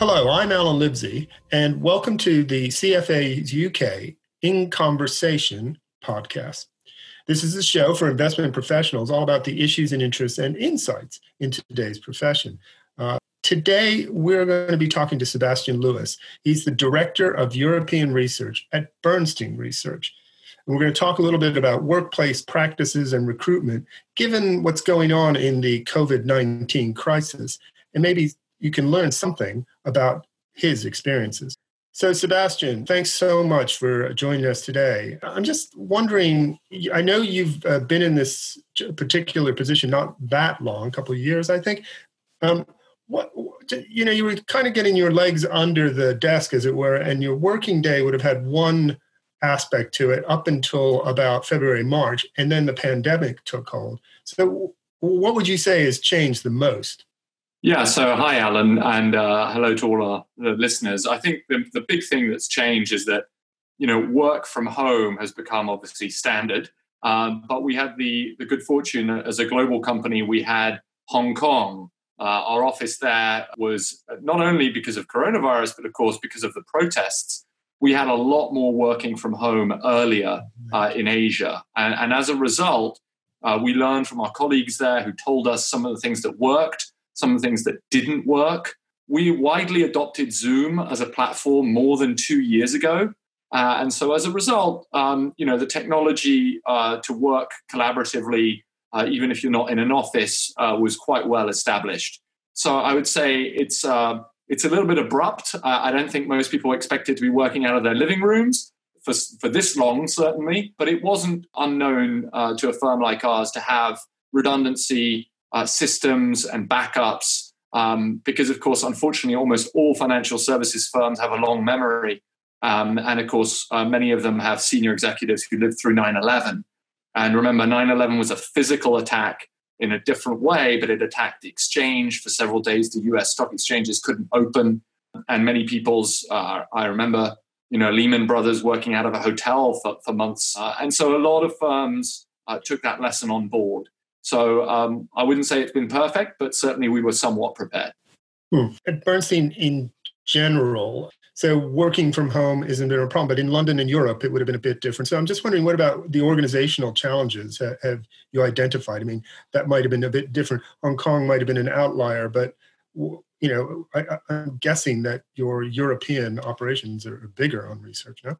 Hello, I'm Alan Libsey, and welcome to the CFA's UK In Conversation podcast. This is a show for investment professionals all about the issues and interests and insights in today's profession. Uh, today, we're going to be talking to Sebastian Lewis. He's the Director of European Research at Bernstein Research. And we're going to talk a little bit about workplace practices and recruitment, given what's going on in the COVID 19 crisis, and maybe you can learn something about his experiences. So, Sebastian, thanks so much for joining us today. I'm just wondering I know you've uh, been in this particular position not that long, a couple of years, I think. Um, what, you know, you were kind of getting your legs under the desk, as it were, and your working day would have had one aspect to it up until about February, March, and then the pandemic took hold. So, what would you say has changed the most? Yeah, so hi, Alan, and uh, hello to all our listeners. I think the, the big thing that's changed is that, you know, work from home has become obviously standard. Um, but we had the, the good fortune as a global company, we had Hong Kong. Uh, our office there was not only because of coronavirus, but of course because of the protests. We had a lot more working from home earlier uh, in Asia. And, and, as a result, uh, we learned from our colleagues there who told us some of the things that worked some of the things that didn't work. We widely adopted Zoom as a platform more than two years ago. Uh, and so as a result, um, you know, the technology uh, to work collaboratively, uh, even if you're not in an office, uh, was quite well established. So I would say it's uh, it's a little bit abrupt. Uh, I don't think most people expected to be working out of their living rooms for for this long, certainly. But it wasn't unknown to a firm like ours to have redundancy uh, systems and backups. Um, because, of course, unfortunately, almost all financial services firms have a long memory. Um, and of course, uh, many of them have senior executives who lived through 9 11. And remember, 9 11 was a physical attack in a different way, but it attacked the exchange. For several days, the US stock exchanges couldn't open. And many people's, uh, I remember, you know, Lehman Brothers working out of a hotel for, for months. Uh, and so a lot of firms uh, took that lesson on board. So um, I wouldn't say it's been perfect, but certainly we were somewhat prepared. Hmm. At Bernstein, in general, so working from home isn't been a problem, but in London and Europe, it would have been a bit different. So I'm just wondering, what about the organizational challenges have you identified? I mean, that might have been a bit different. Hong Kong might have been an outlier, but you know, I, am guessing that your European operations are bigger on research, no?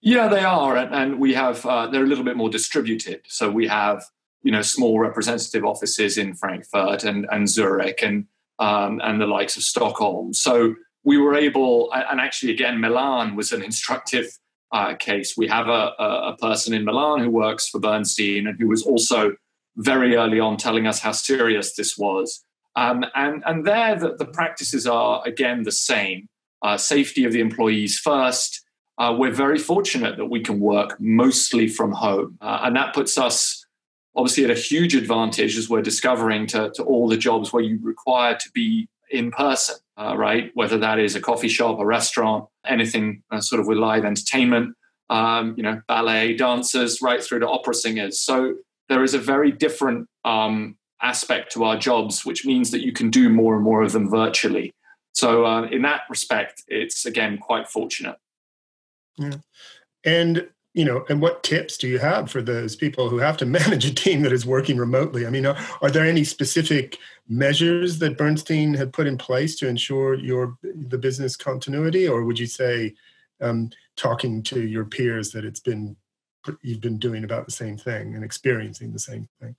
Yeah, they are, and, and we have uh, they're a little bit more distributed. So we have you know small representative offices in Frankfurt and, and Zurich and um, and the likes of Stockholm. So we were able, and actually again, Milan was an instructive uh, case. We have a, a, person in Milan who works for Bernstein and who was also very early on telling us how serious this was. Um, and and there, the, the, practices are again the same. Uh, safety of the employees first. Uh, we're very fortunate that we can work mostly from home, uh, and that puts us obviously at a huge advantage as we're discovering to, to all the jobs where you require to be in person, uh, right? Whether that is a coffee shop, a restaurant, anything uh, sort of with live entertainment, um, you know, ballet dancers, right through to opera singers. So there is a very different um, aspect to our jobs, which means that you can do more and more of them virtually. So uh, in that respect, it's again quite fortunate. Yeah. And you know, and what tips do you have for those people who have to manage a team that is working remotely? I mean, are, are there any specific measures that Bernstein had put in place to ensure your the business continuity, or would you say, um, talking to your peers, that it's been you've been doing about the same thing and experiencing the same thing?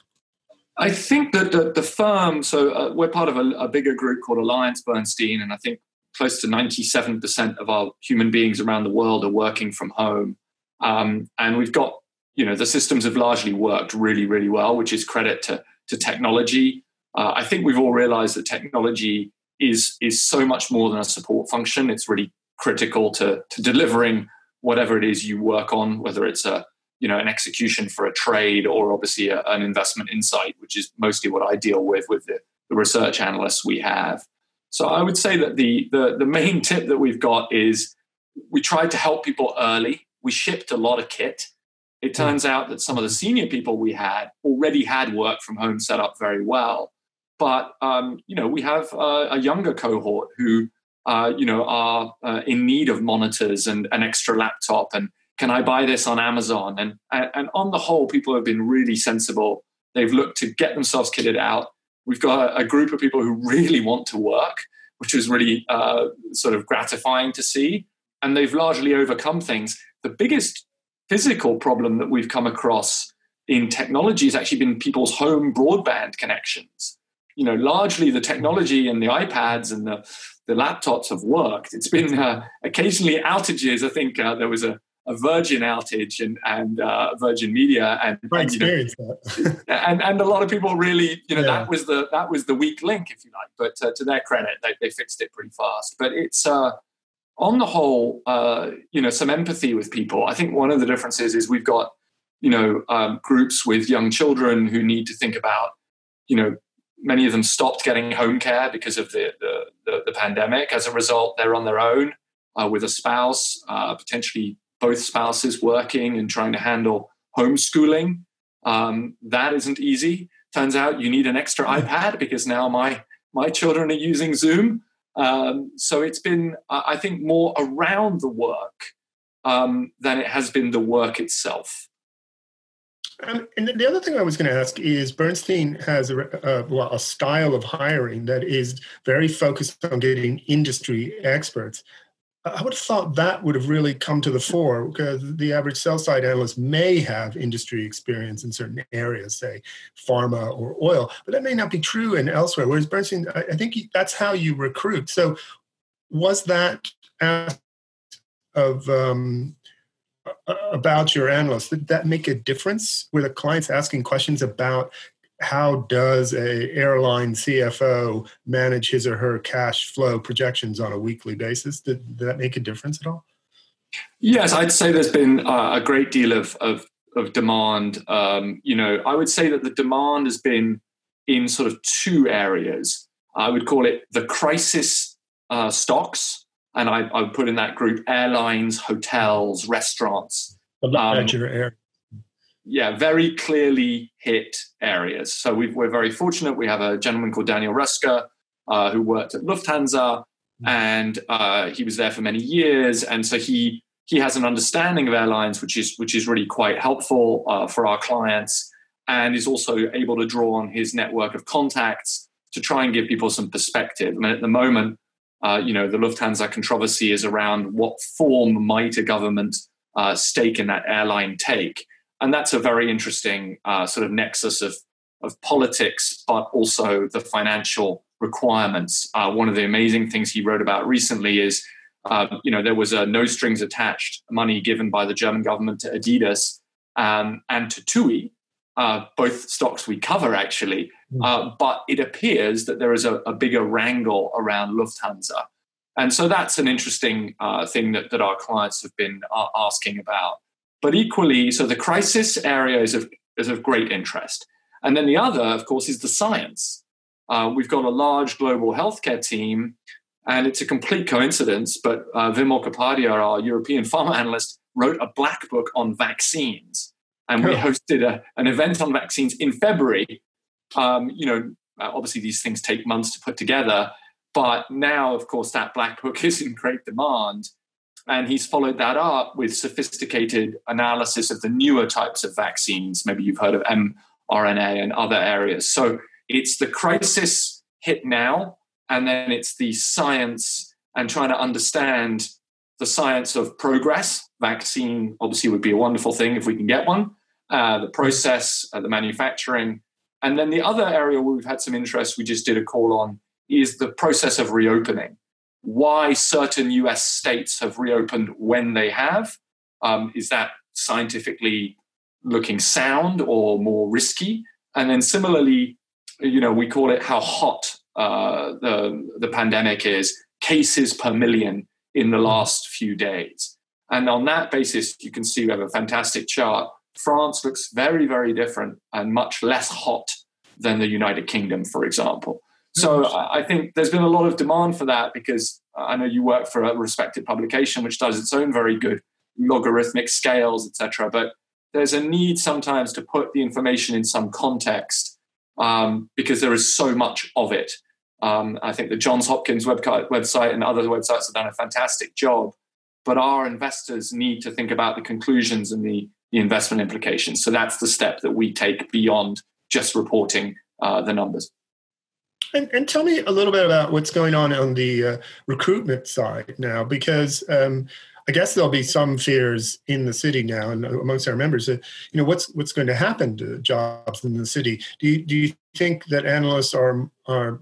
I think that the, the firm, so uh, we're part of a, a bigger group called Alliance Bernstein, and I think close to 97% of our human beings around the world are working from home. Um, and we've got, you know, the systems have largely worked really, really well, which is credit to, to technology. Uh, I think we've all realized that technology is, is so much more than a support function. It's really critical to, to delivering whatever it is you work on, whether it's a, you know, an execution for a trade or obviously a, an investment insight, which is mostly what I deal with with the, the research analysts we have. So I would say that the, the, the main tip that we've got is we tried to help people early we shipped a lot of kit. It hmm. turns out that some of the senior people we had already had work from home set up very well. But um, you know, we have a, a younger cohort who uh, you know, are uh, in need of monitors and an extra laptop, and can I buy this on Amazon? And and on the whole, people have been really sensible. They've looked to get themselves kitted out. We've got a, a group of people who really want to work, which is really uh, sort of gratifying to see. And they've largely overcome things. The biggest physical problem that we've come across in technology has actually been people's home broadband connections. You know, largely the technology and the iPads and the, the laptops have worked. It's been uh, occasionally outages. I think uh, there was a, a Virgin outage and, and uh, Virgin Media and, I and, you know, and, and a lot of people really you know yeah. that was the that was the weak link if you like but uh, to their credit they, they fixed it pretty fast but it's uh, on the whole uh, you know some empathy with people I think one of the differences is we've got you know um, groups with young children who need to think about you know many of them stopped getting home care because of the the, the, the pandemic as a result they're on their own uh, with a spouse uh, potentially both spouses working and trying to handle homeschooling. Um, that isn't easy. Turns out you need an extra iPad because now my my children are using Zoom. Um, so it's been, I think, more around the work um, than it has been the work itself. Um, and the other thing I was going to ask is Bernstein has a, a, well, a, style of hiring that is very focused on getting industry experts. I would have thought that would have really come to the fore because the average sell side analyst may have industry experience in certain areas, say pharma or oil, but that may not be true in elsewhere. Whereas Bernstein, I think that's how you recruit. So, was that of um, about your analyst? Did that make a difference? Were the clients asking questions about how does a airline CFO manage his or her cash flow projections on a weekly basis? Did, did that make a difference at all? Yes, I'd say there's been uh, a great deal of of, of demand. Um, you know, I would say that the demand has been in sort of two areas. I would call it the crisis uh, stocks, and I, I, would put in that group airlines, hotels, restaurants. Um, air yeah, very clearly hit areas. So we are very fortunate. We have a gentleman called Daniel Roeska uh, who worked at Lufthansa, and uh, he was there for many years, and so he he has an understanding of airlines, which is which is really quite helpful uh, for our clients, and is also able to draw on his network of contacts to try and give people some perspective. I mean, at the moment, uh, you know, the Lufthansa controversy is around what form might a government uh, stake in that airline take and that's a very interesting uh, sort of nexus of of politics, but also the financial requirements. Uh, one of the amazing things he wrote about recently is, uh, you know, there was a no strings attached money given by the German government to Adidas um, and to TUI, uh, both stocks we cover actually. Hmm. Uh, but it appears that there is a, a, bigger wrangle around Lufthansa. And so that's an interesting uh, thing that, that our clients have been asking about. But equally, so the crisis area is of, is of great interest. And then the other, of course, is the science. Uh, we've got a large global healthcare team, and it's a complete coincidence, but uh, Wimal Kapadia, our European pharma analyst, wrote a black book on vaccines. And we hosted a, an event on vaccines in February. Um, you know, uh, obviously these things take months to put together, but now, of course, that black book is in great demand. And he's followed that up with sophisticated analysis of the newer types of vaccines. Maybe you've heard of mRNA and other areas. So it's the crisis hit now, and then it's the science and trying to understand the science of progress. Vaccine obviously would be a wonderful thing if we can get one. Uh, the process, uh, the manufacturing. And then the other area where we've had some interest, we just did a call on, is the process of reopening why certain US states have reopened when they have. Um, is that scientifically looking sound or more risky? And then similarly, you know, we call it how hot uh, the, the pandemic is, cases per million in the last few days. And on that basis, you can see we have a fantastic chart. France looks very, very different and much less hot than the United Kingdom, for example. So I think there's been a lot of demand for that because I know you work for a respected publication which does its own very good logarithmic scales, etc. But there's a need sometimes to put the information in some context um, because there is so much of it. Um, I think the Johns Hopkins website and other websites have done a fantastic job. But our investors need to think about the conclusions and the, the investment implications. So that's the step that we take beyond just reporting uh, the numbers. And, and, tell me a little bit about what's going on on the uh, recruitment side now, because um, I guess there'll be some fears in the city now and amongst our members that you know what's what's going to happen to jobs in the city. Do you, do you think that analysts are are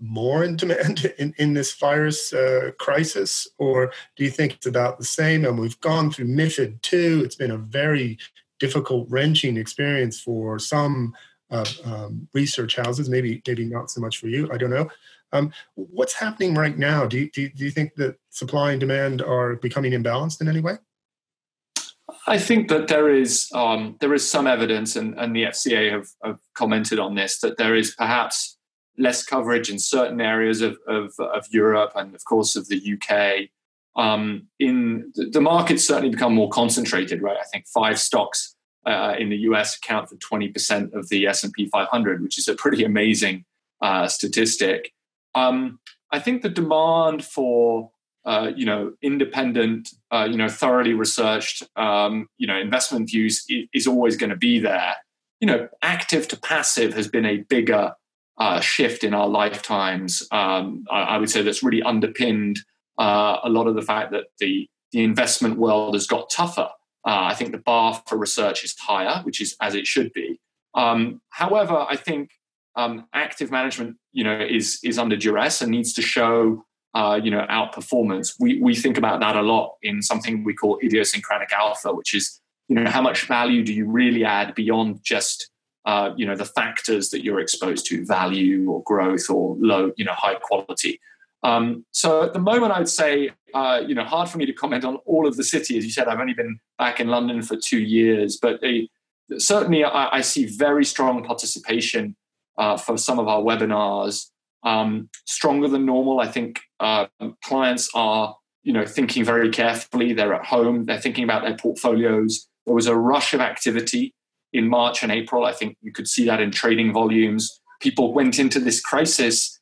more in demand in, in this virus uh, crisis, or do you think it's about the same? And we've gone through MIFID two. It's been a very difficult, wrenching experience for some uh, um, research houses. Maybe maybe not so much for you. I don't know. Um, what's happening right now? Do you, do, you, do you think that supply and demand are becoming imbalanced in any way? I think that there is um, there is some evidence, and, and the FCA have, have, commented on this, that there is perhaps less coverage in certain areas of, of, of Europe and, of course, of the UK. Um, in the, the market's certainly become more concentrated, right? I think five stocks uh, in the US account for 20% of the S&P 500, which is a pretty amazing uh, statistic. Um, I think the demand for uh, you know independent, uh, you know thoroughly researched, um, you know investment views is, always going to be there. You know, active to passive has been a bigger uh, shift in our lifetimes. Um, I, I, would say that's really underpinned uh, a lot of the fact that the the investment world has got tougher. Uh, I think the bar for research is higher, which is as it should be. Um, however, I think um, active management, you know, is is under duress and needs to show, uh, you know, outperformance. We we think about that a lot in something we call idiosyncratic alpha, which is, you know, how much value do you really add beyond just, uh, you know, the factors that you're exposed to, value or growth or low, you know, high quality. Um, so at the moment, I'd say, uh, you know, hard for me to comment on all of the city. As you said, I've only been back in London for two years, but certainly I, I see very strong participation uh, for some of our webinars. Um, stronger than normal. I think uh, clients are, you know, thinking very carefully. They're at home. They're thinking about their portfolios. There was a rush of activity in March and April. I think you could see that in trading volumes. People went into this crisis.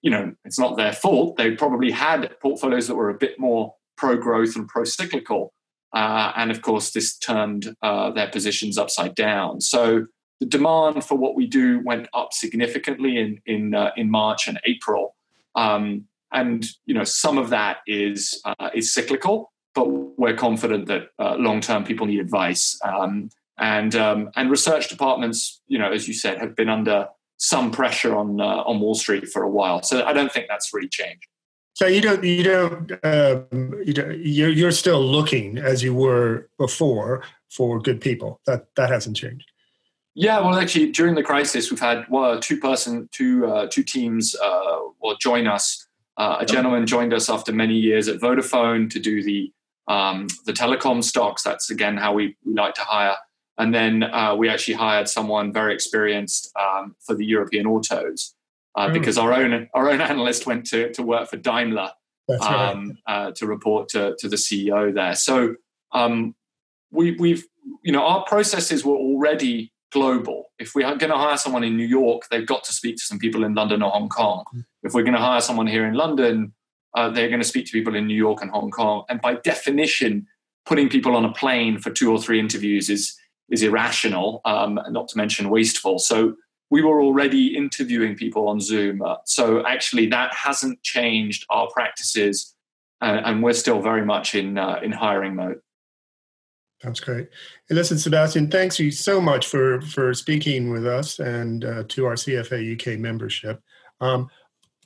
You know, it's not their fault. They probably had portfolios that were a bit more pro growth and pro cyclical. Uh, and of course, this turned uh, their positions upside down. So the demand for what we do went up significantly in in uh, in March and April, um, and you know some of that is uh, is cyclical, but we're confident that uh, long term people need advice, um, and um, and research departments, you know, as you said, have been under some pressure on uh, on Wall Street for a while. So I don't think that's really changed. So you don't you don't um, you don't, you're, you're still looking as you were before for good people. That that hasn't changed. Yeah, well, actually, during the crisis, we've had well, two person, two uh, two teams uh, will join us. Uh, a gentleman joined us after many years at Vodafone to do the um, the telecom stocks. That's again how we, we like to hire. And then uh, we actually hired someone very experienced um, for the European autos mm. because our own our own analyst went to, to work for Daimler um, right. uh, to report to, to the CEO there. So um, we, we've you know our processes were already global. If we're going to hire someone in New York, they've got to speak to some people in London or Hong Kong. Mm. If we're going to hire someone here in London, uh, they're going to speak to people in New York and Hong Kong. And by definition, putting people on a plane for two or three interviews is is irrational, um, not to mention wasteful. So we were already interviewing people on Zoom. Uh, so actually, that hasn't changed our practices, uh, and we're still very much in uh, in hiring mode. That's great. Hey, listen, Sebastian, thanks you so much for for speaking with us and uh, to our CFA UK membership. Um,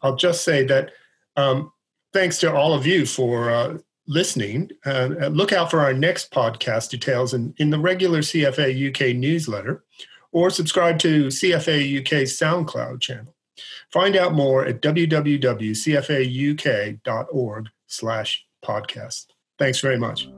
I'll just say that um, thanks to all of you for uh, listening. Uh, look out for our next podcast details in, in the regular CFA UK newsletter, or subscribe to CFA UK's SoundCloud channel. Find out more at www.cfauk.org slash podcast. Thanks very much.